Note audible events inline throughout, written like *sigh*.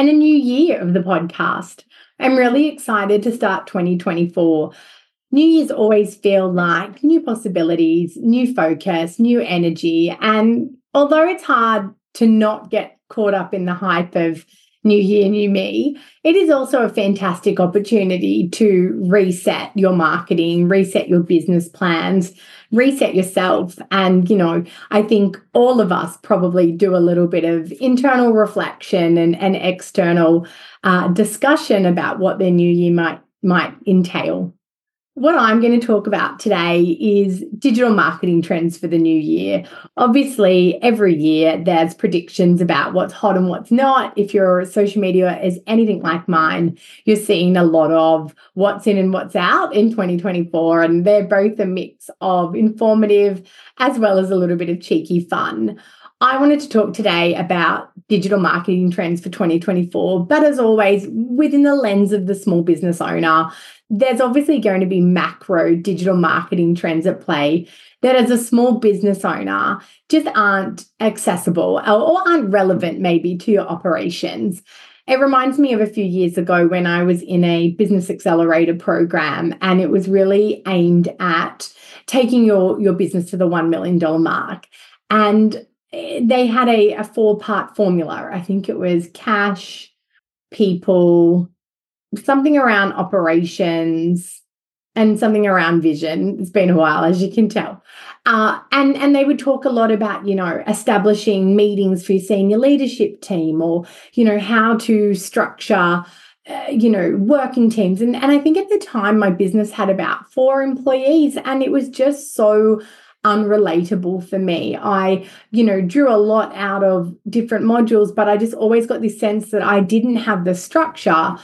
and a new year of the podcast. I'm really excited to start 2024. New Year's always feel like new possibilities, new focus, new energy. And although it's hard to not get caught up in the hype of New Year, New Me, it is also a fantastic opportunity to reset your marketing, reset your business plans, reset yourself. And, you know, I think all of us probably do a little bit of internal reflection and, and external uh, discussion about what their new year might might entail. What I'm going to talk about today is digital marketing trends for the new year. Obviously, every year there's predictions about what's hot and what's not. If your social media is anything like mine, you're seeing a lot of what's in and what's out in 2024. And they're both a mix of informative as well as a little bit of cheeky fun. I wanted to talk today about digital marketing trends for 2024, but as always, within the lens of the small business owner, there's obviously going to be macro digital marketing trends at play that as a small business owner just aren't accessible or aren't relevant maybe to your operations. It reminds me of a few years ago when I was in a business accelerator program and it was really aimed at taking your, your business to the $1 million mark. And they had a, a four part formula. I think it was cash, people, something around operations, and something around vision. It's been a while, as you can tell. Uh, and and they would talk a lot about you know establishing meetings for your senior leadership team, or you know how to structure. Uh, you know, working teams. And, and I think at the time my business had about four employees, and it was just so unrelatable for me. I, you know, drew a lot out of different modules, but I just always got this sense that I didn't have the structure.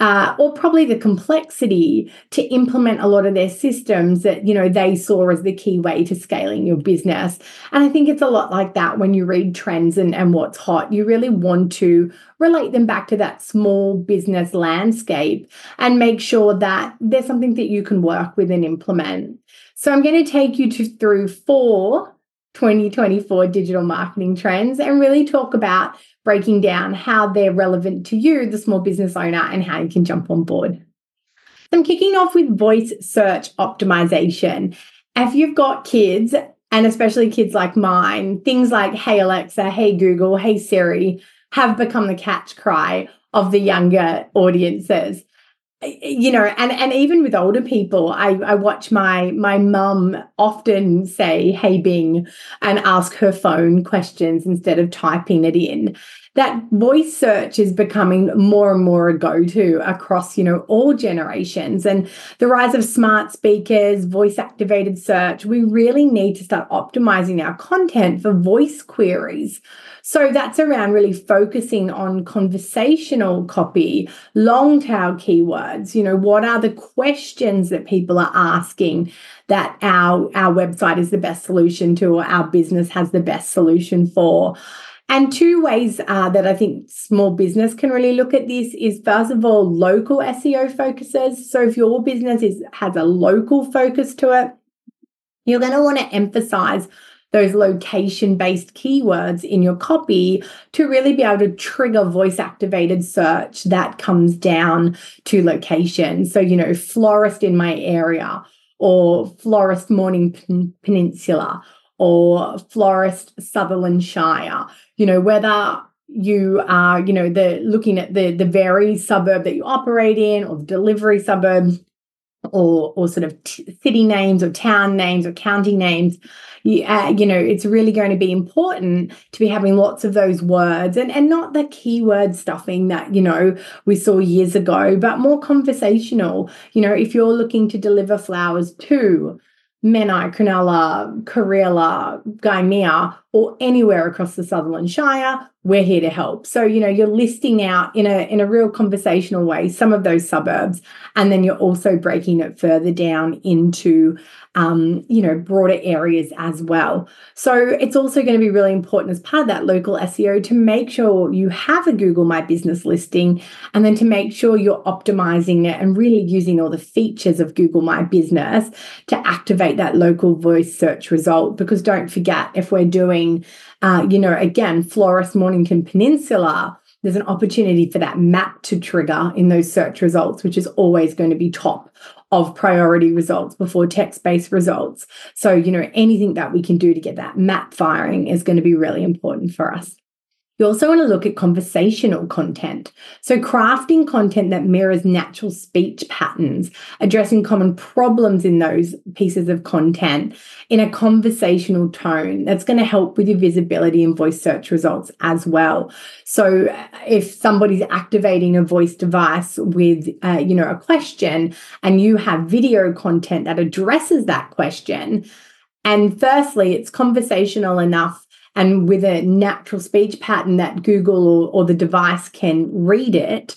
Uh, or probably the complexity to implement a lot of their systems that you know they saw as the key way to scaling your business. And i think it's a lot like that when you read trends and, and what's hot. You really want to relate them back to that small business landscape and make sure that there's something that you can work with and implement. So I'm going to take you to, through four 2024 digital marketing trends and really talk about breaking down how they're relevant to you, the small business owner, and how you can jump on board. I'm kicking off with voice search optimization. If you've got kids, and especially kids like mine, things like Hey Alexa, Hey Google, Hey Siri have become the catch cry of the younger audiences you know and and even with older people i i watch my my mum often say hey bing and ask her phone questions instead of typing it in. That voice search is becoming more and more a go-to across you know all generations. And the rise of smart speakers voice activated search we really need to start optimizing our content for voice queries so that's around really focusing on conversational copy, long tail keywords. You know, what are the questions that people are asking that our, our website is the best solution to or our business has the best solution for? And two ways uh, that I think small business can really look at this is first of all, local SEO focuses. So if your business is has a local focus to it, you're going to want to emphasize those location based keywords in your copy to really be able to trigger voice activated search that comes down to location. So, you know, florist in my area or florist Mornington Peninsula or florist Sutherland Shire, you know, whether you are, you know, the looking at the the very suburb that you operate in or the delivery suburb or or sort of t- city names or town names or county names you, uh, you know it's really going to be important to be having lots of those words and and not the keyword stuffing that you know we saw years ago but more conversational. You know if you're looking to deliver flowers to Menai, Cronulla, Kareela, Gymea, or anywhere across the Sutherland Shire, we're here to help. So, you know, you're listing out in a in a real conversational way some of those suburbs, and then you're also breaking it further down into um, you know, broader areas as well. So it's also going to be really important as part of that local SEO to make sure you have a Google My Business listing and then to make sure you're optimizing it and really using all the features of Google My Business to activate that local voice search result. Because don't forget, if we're doing, uh, you know, again, Florist Mornington Peninsula, there's an opportunity for that map to trigger in those search results, which is always going to be top of priority results before text based results. So, you know, anything that we can do to get that map firing is going to be really important for us. You also want to look at conversational content. So, crafting content that mirrors natural speech patterns, addressing common problems in those pieces of content in a conversational tone. That's going to help with your visibility and voice search results as well. So, if somebody's activating a voice device with, uh, you know, a question and you have video content that addresses that question, and firstly, it's conversational enough and with a natural speech pattern that Google or, or the device can read it.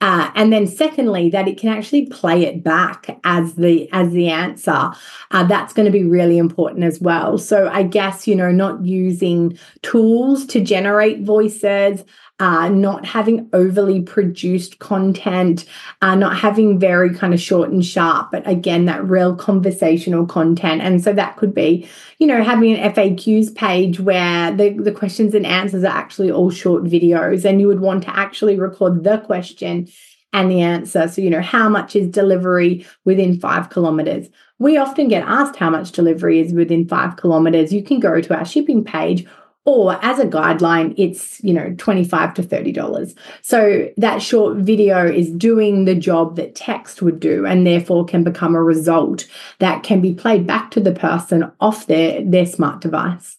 Uh, and then secondly that it can actually play it back as the as the answer uh, that's going to be really important as well so i guess you know not using tools to generate voices uh, not having overly produced content, uh, not having very kind of short and sharp, but again, that real conversational content. And so that could be, you know, having an FAQs page where the, the questions and answers are actually all short videos, and you would want to actually record the question and the answer. So, you know, how much is delivery within five kilometers? We often get asked how much delivery is within five kilometers. You can go to our shipping page or as a guideline it's you know 25 to 30 dollars. So that short video is doing the job that text would do and therefore can become a result that can be played back to the person off their their smart device.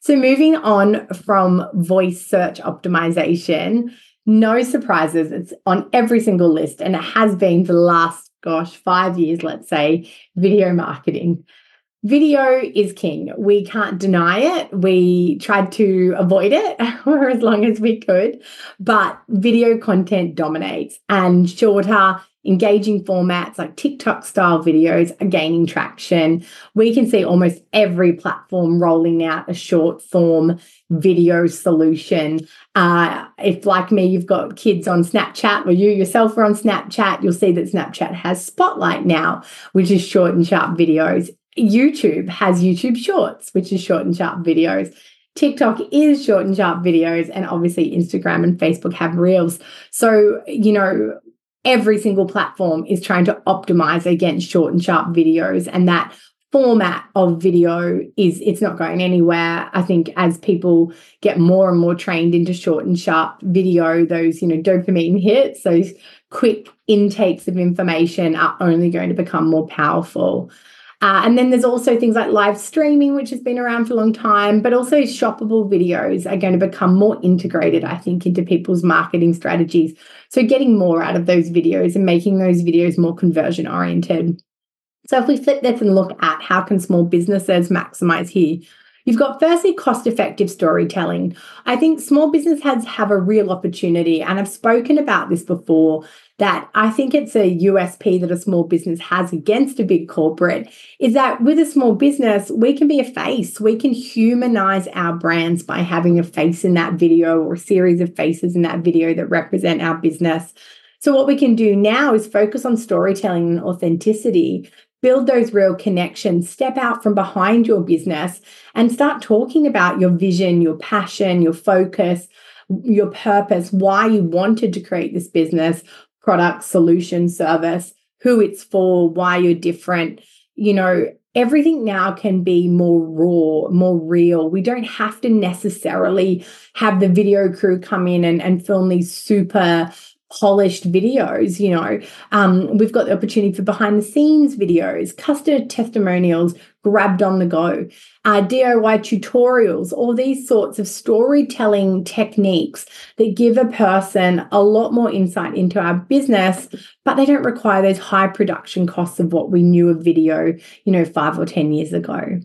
So moving on from voice search optimization no surprises. It's on every single list and it has been for the last gosh 5 years let's say video marketing Video is king. We can't deny it. We tried to avoid it *laughs* for as long as we could, but video content dominates and shorter, engaging formats like TikTok style videos are gaining traction. We can see almost every platform rolling out a short form video solution. Uh, if, like me, you've got kids on Snapchat or you yourself are on Snapchat, you'll see that Snapchat has Spotlight now, which is short and sharp videos. YouTube has YouTube Shorts, which is short and sharp videos. TikTok is short and sharp videos, and obviously Instagram and Facebook have Reels. So, you know, every single platform is trying to optimize against short and sharp videos, and that format of video is it's not going anywhere i think as people get more and more trained into short and sharp video those you know dopamine hits those quick intakes of information are only going to become more powerful uh, and then there's also things like live streaming, which has been around for a long time, but also shoppable videos are going to become more integrated, I think, into people's marketing strategies. So getting more out of those videos and making those videos more conversion oriented. So if we flip this and look at how can small businesses maximize here, You've got firstly cost effective storytelling. I think small business heads have a real opportunity, and I've spoken about this before that I think it's a USP that a small business has against a big corporate is that with a small business, we can be a face. We can humanize our brands by having a face in that video or a series of faces in that video that represent our business. So, what we can do now is focus on storytelling and authenticity build those real connections, step out from behind your business and start talking about your vision, your passion, your focus, your purpose, why you wanted to create this business, product, solution, service, who it's for, why you're different. You know, everything now can be more raw, more real. We don't have to necessarily have the video crew come in and, and film these super polished videos you know. Um, we've got the opportunity for behind the scenes videos customer testimonials grabbed on the go uh, diy tutorials all these sorts of storytelling techniques that give a person a lot more insight into our business but they don't require those high production costs of what we knew of video you know five or ten years ago.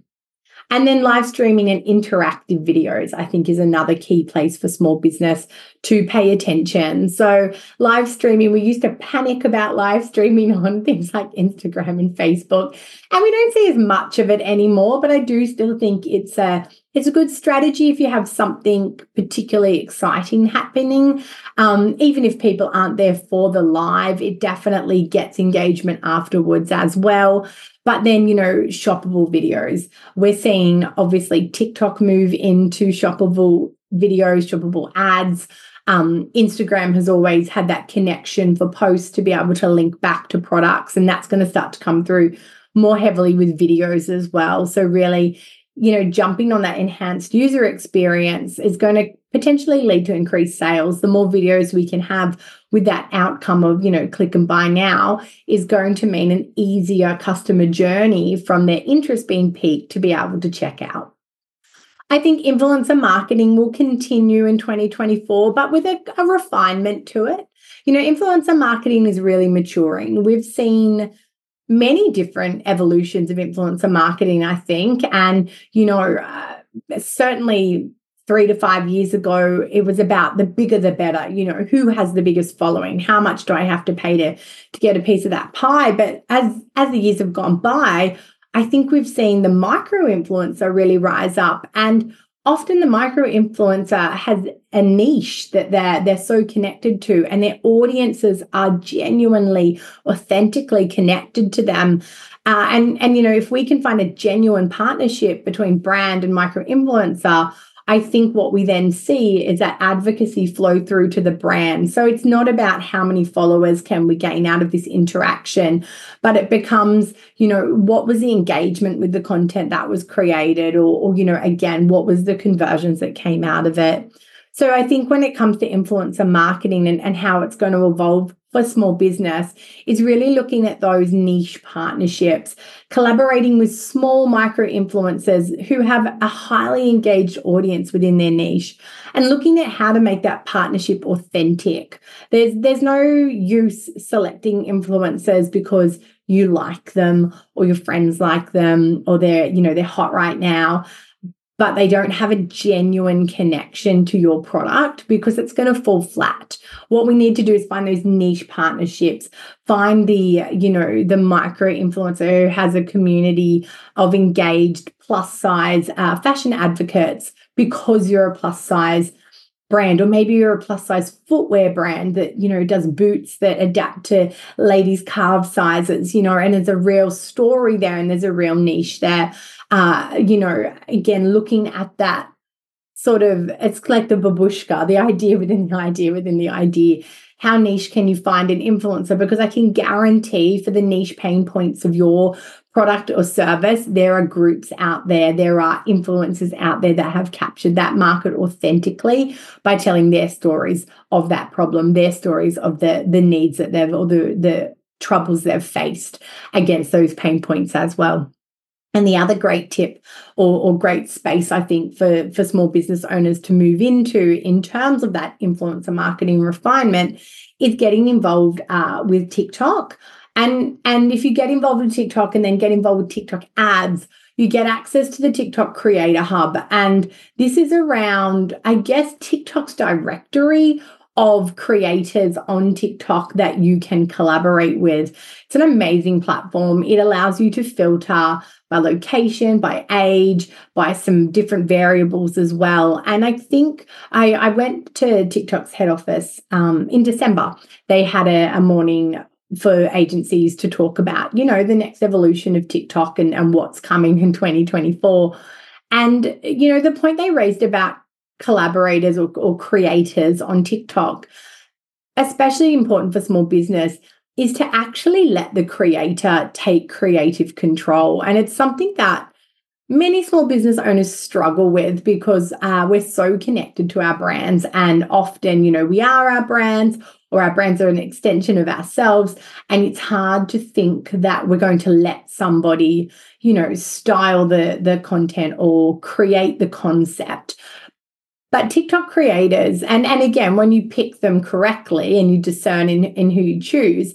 And then live streaming and interactive videos, I think, is another key place for small business to pay attention. So, live streaming, we used to panic about live streaming on *laughs* things like Instagram and Facebook, and we don't see as much of it anymore. But I do still think it's a it's a good strategy if you have something particularly exciting happening. Um, even if people aren't there for the live, it definitely gets engagement afterwards as well. But then, you know, shoppable videos. We're seeing obviously TikTok move into shoppable videos, shoppable ads. Um, Instagram has always had that connection for posts to be able to link back to products, and that's going to start to come through more heavily with videos as well. So, really, you know, jumping on that enhanced user experience is going to potentially lead to increased sales. The more videos we can have with that outcome of, you know, click and buy now is going to mean an easier customer journey from their interest being piqued to be able to check out. I think influencer marketing will continue in 2024, but with a, a refinement to it. You know, influencer marketing is really maturing. We've seen many different evolutions of influencer marketing, I think. And, you know, uh, certainly three to five years ago, it was about the bigger the better. You know, who has the biggest following? How much do I have to pay to, to get a piece of that pie? But as as the years have gone by, I think we've seen the micro influencer really rise up. And often the micro influencer has a niche that they're they're so connected to and their audiences are genuinely authentically connected to them uh, and and you know if we can find a genuine partnership between brand and micro influencer I think what we then see is that advocacy flow through to the brand. So it's not about how many followers can we gain out of this interaction, but it becomes, you know, what was the engagement with the content that was created, or, or you know, again, what was the conversions that came out of it. So I think when it comes to influencer marketing and, and how it's going to evolve for small business is really looking at those niche partnerships, collaborating with small micro influencers who have a highly engaged audience within their niche and looking at how to make that partnership authentic. There's there's no use selecting influencers because you like them or your friends like them or they're you know they're hot right now but they don't have a genuine connection to your product because it's going to fall flat. What we need to do is find those niche partnerships, find the, you know, the micro influencer who has a community of engaged plus size uh, fashion advocates because you're a plus size brand or maybe you're a plus size footwear brand that you know does boots that adapt to ladies calf sizes you know and there's a real story there and there's a real niche there uh, you know, again, looking at that sort of, it's like the babushka, the idea within the idea within the idea. How niche can you find an influencer? Because I can guarantee for the niche pain points of your product or service, there are groups out there, there are influencers out there that have captured that market authentically by telling their stories of that problem, their stories of the the needs that they've or the the troubles they've faced against those pain points as well. And the other great tip or, or, great space, I think, for, for small business owners to move into in terms of that influencer marketing refinement is getting involved uh, with TikTok. And, and if you get involved with TikTok and then get involved with TikTok ads, you get access to the TikTok Creator Hub. And this is around, I guess, TikTok's directory of creators on TikTok that you can collaborate with. It's an amazing platform. It allows you to filter by location, by age, by some different variables as well. And I think I, I went to TikTok's head office um, in December. They had a, a morning for agencies to talk about, you know, the next evolution of TikTok and, and what's coming in 2024. And, you know, the point they raised about collaborators or, or creators on TikTok, especially important for small business, is to actually let the creator take creative control. And it's something that many small business owners struggle with because uh, we're so connected to our brands. And often, you know, we are our brands or our brands are an extension of ourselves. And it's hard to think that we're going to let somebody, you know, style the, the content or create the concept. But TikTok creators, and, and again, when you pick them correctly and you discern in, in who you choose,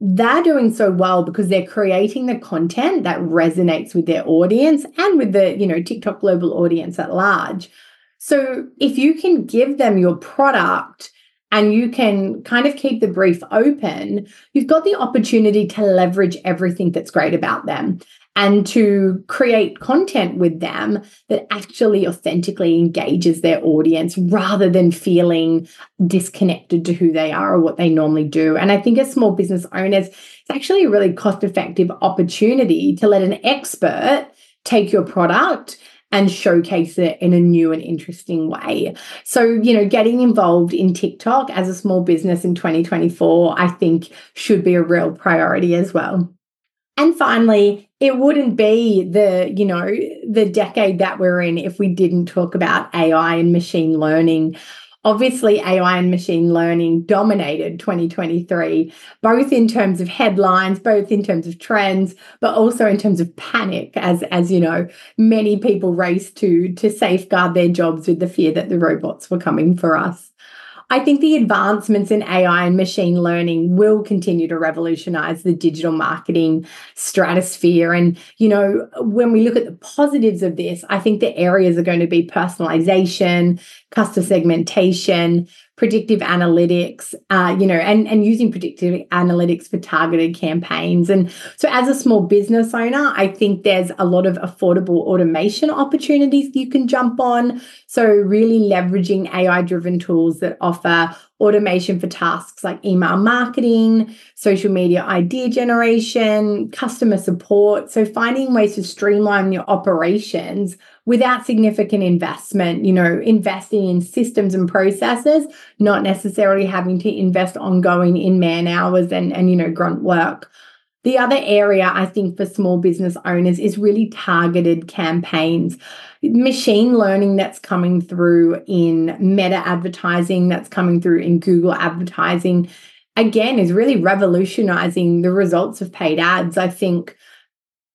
they're doing so well because they're creating the content that resonates with their audience and with the, you know, TikTok global audience at large. So if you can give them your product and you can kind of keep the brief open, you've got the opportunity to leverage everything that's great about them and to create content with them that actually authentically engages their audience rather than feeling disconnected to who they are or what they normally do. And I think as small business owners, it's actually a really cost effective opportunity to let an expert take your product and showcase it in a new and interesting way. So, you know, getting involved in TikTok as a small business in 2024, I think should be a real priority as well. And finally, it wouldn't be the, you know, the decade that we're in if we didn't talk about AI and machine learning. Obviously, AI and machine learning dominated 2023, both in terms of headlines, both in terms of trends, but also in terms of panic, as, as you know, many people raced to, to safeguard their jobs with the fear that the robots were coming for us. I think the advancements in AI and machine learning will continue to revolutionize the digital marketing stratosphere. And, you know, when we look at the positives of this, I think the areas are going to be personalization, customer segmentation, predictive analytics, uh, you know, and, and using predictive analytics for targeted campaigns. And so, as a small business owner, I think there's a lot of affordable automation opportunities you can jump on. So, really leveraging AI driven tools that offer automation for tasks like email marketing, social media idea generation, customer support. So, finding ways to streamline your operations without significant investment, you know, investing in systems and processes, not necessarily having to invest ongoing in man hours and, and you know, grunt work. The other area I think for small business owners is really targeted campaigns. Machine learning that's coming through in meta advertising, that's coming through in Google advertising, again, is really revolutionizing the results of paid ads. I think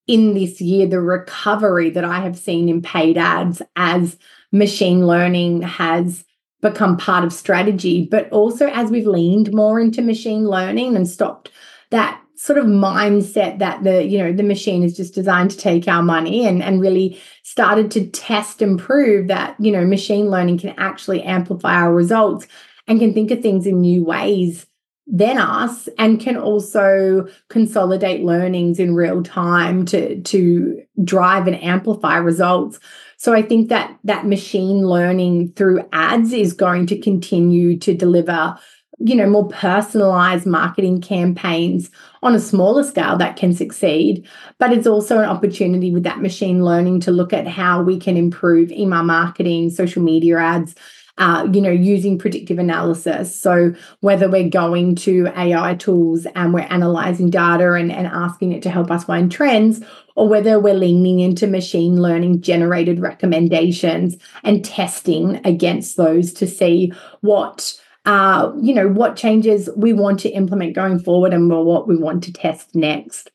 in this year, the recovery that I have seen in paid ads as machine learning has become part of strategy, but also as we've leaned more into machine learning and stopped that sort of mindset that the you know the machine is just designed to take our money and and really started to test and prove that you know machine learning can actually amplify our results and can think of things in new ways than us and can also consolidate learnings in real time to to drive and amplify results. So i think that that machine learning through ads is going to continue to deliver you know more personalized marketing campaigns on a smaller scale that can succeed. But it's also an opportunity with that machine learning to look at how we can improve email marketing social media ads uh, you know, using predictive analysis. So whether we're going to AI tools and we're analyzing data and, and asking it to help us find trends, or whether we're leaning into machine learning generated recommendations and testing against those to see what uh, you know what changes we want to implement going forward and what we want to test next.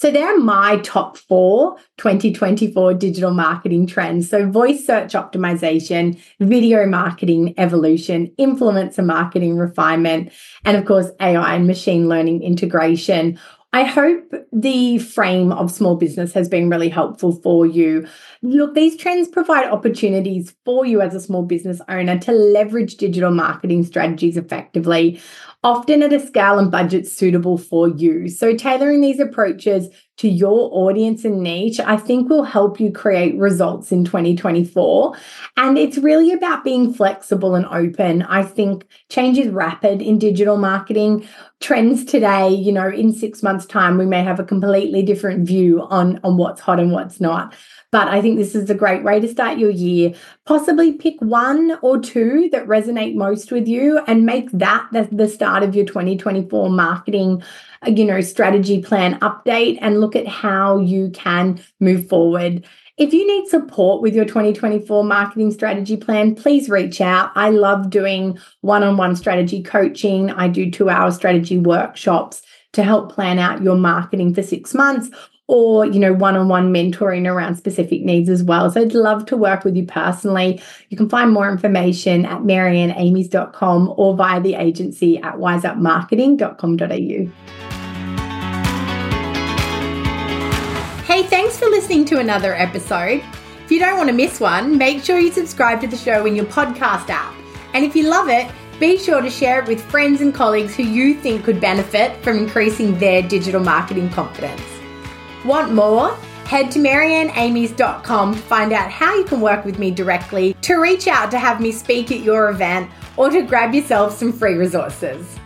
So they're my top four 2024 digital marketing trends. So voice search optimization, video marketing evolution, influencer marketing refinement, and of course, AI and machine learning integration I hope the frame of small business has been really helpful for you. Look, these trends provide opportunities for you as a small business owner to leverage digital marketing strategies effectively, often at a scale and budget suitable for you. So, tailoring these approaches to your audience and niche, I think will help you create results in 2024. And it's really about being flexible and open. I think change is rapid in digital marketing. Trends today, you know, in six months' time, we may have a completely different view on, on what's hot and what's not. But I think this is a great way to start your year. Possibly pick one or two that resonate most with you and make that the, the start of your 2024 marketing you know strategy plan update and look at how you can move forward if you need support with your 2024 marketing strategy plan, please reach out. I love doing one on one strategy coaching. I do two hour strategy workshops to help plan out your marketing for six months or you know one-on-one mentoring around specific needs as well so i'd love to work with you personally you can find more information at marianneamies.com or via the agency at wiseupmarketing.com.au Thanks for listening to another episode. If you don't want to miss one, make sure you subscribe to the show in your podcast app. And if you love it, be sure to share it with friends and colleagues who you think could benefit from increasing their digital marketing confidence. Want more? Head to marianneamies.com to find out how you can work with me directly, to reach out to have me speak at your event, or to grab yourself some free resources.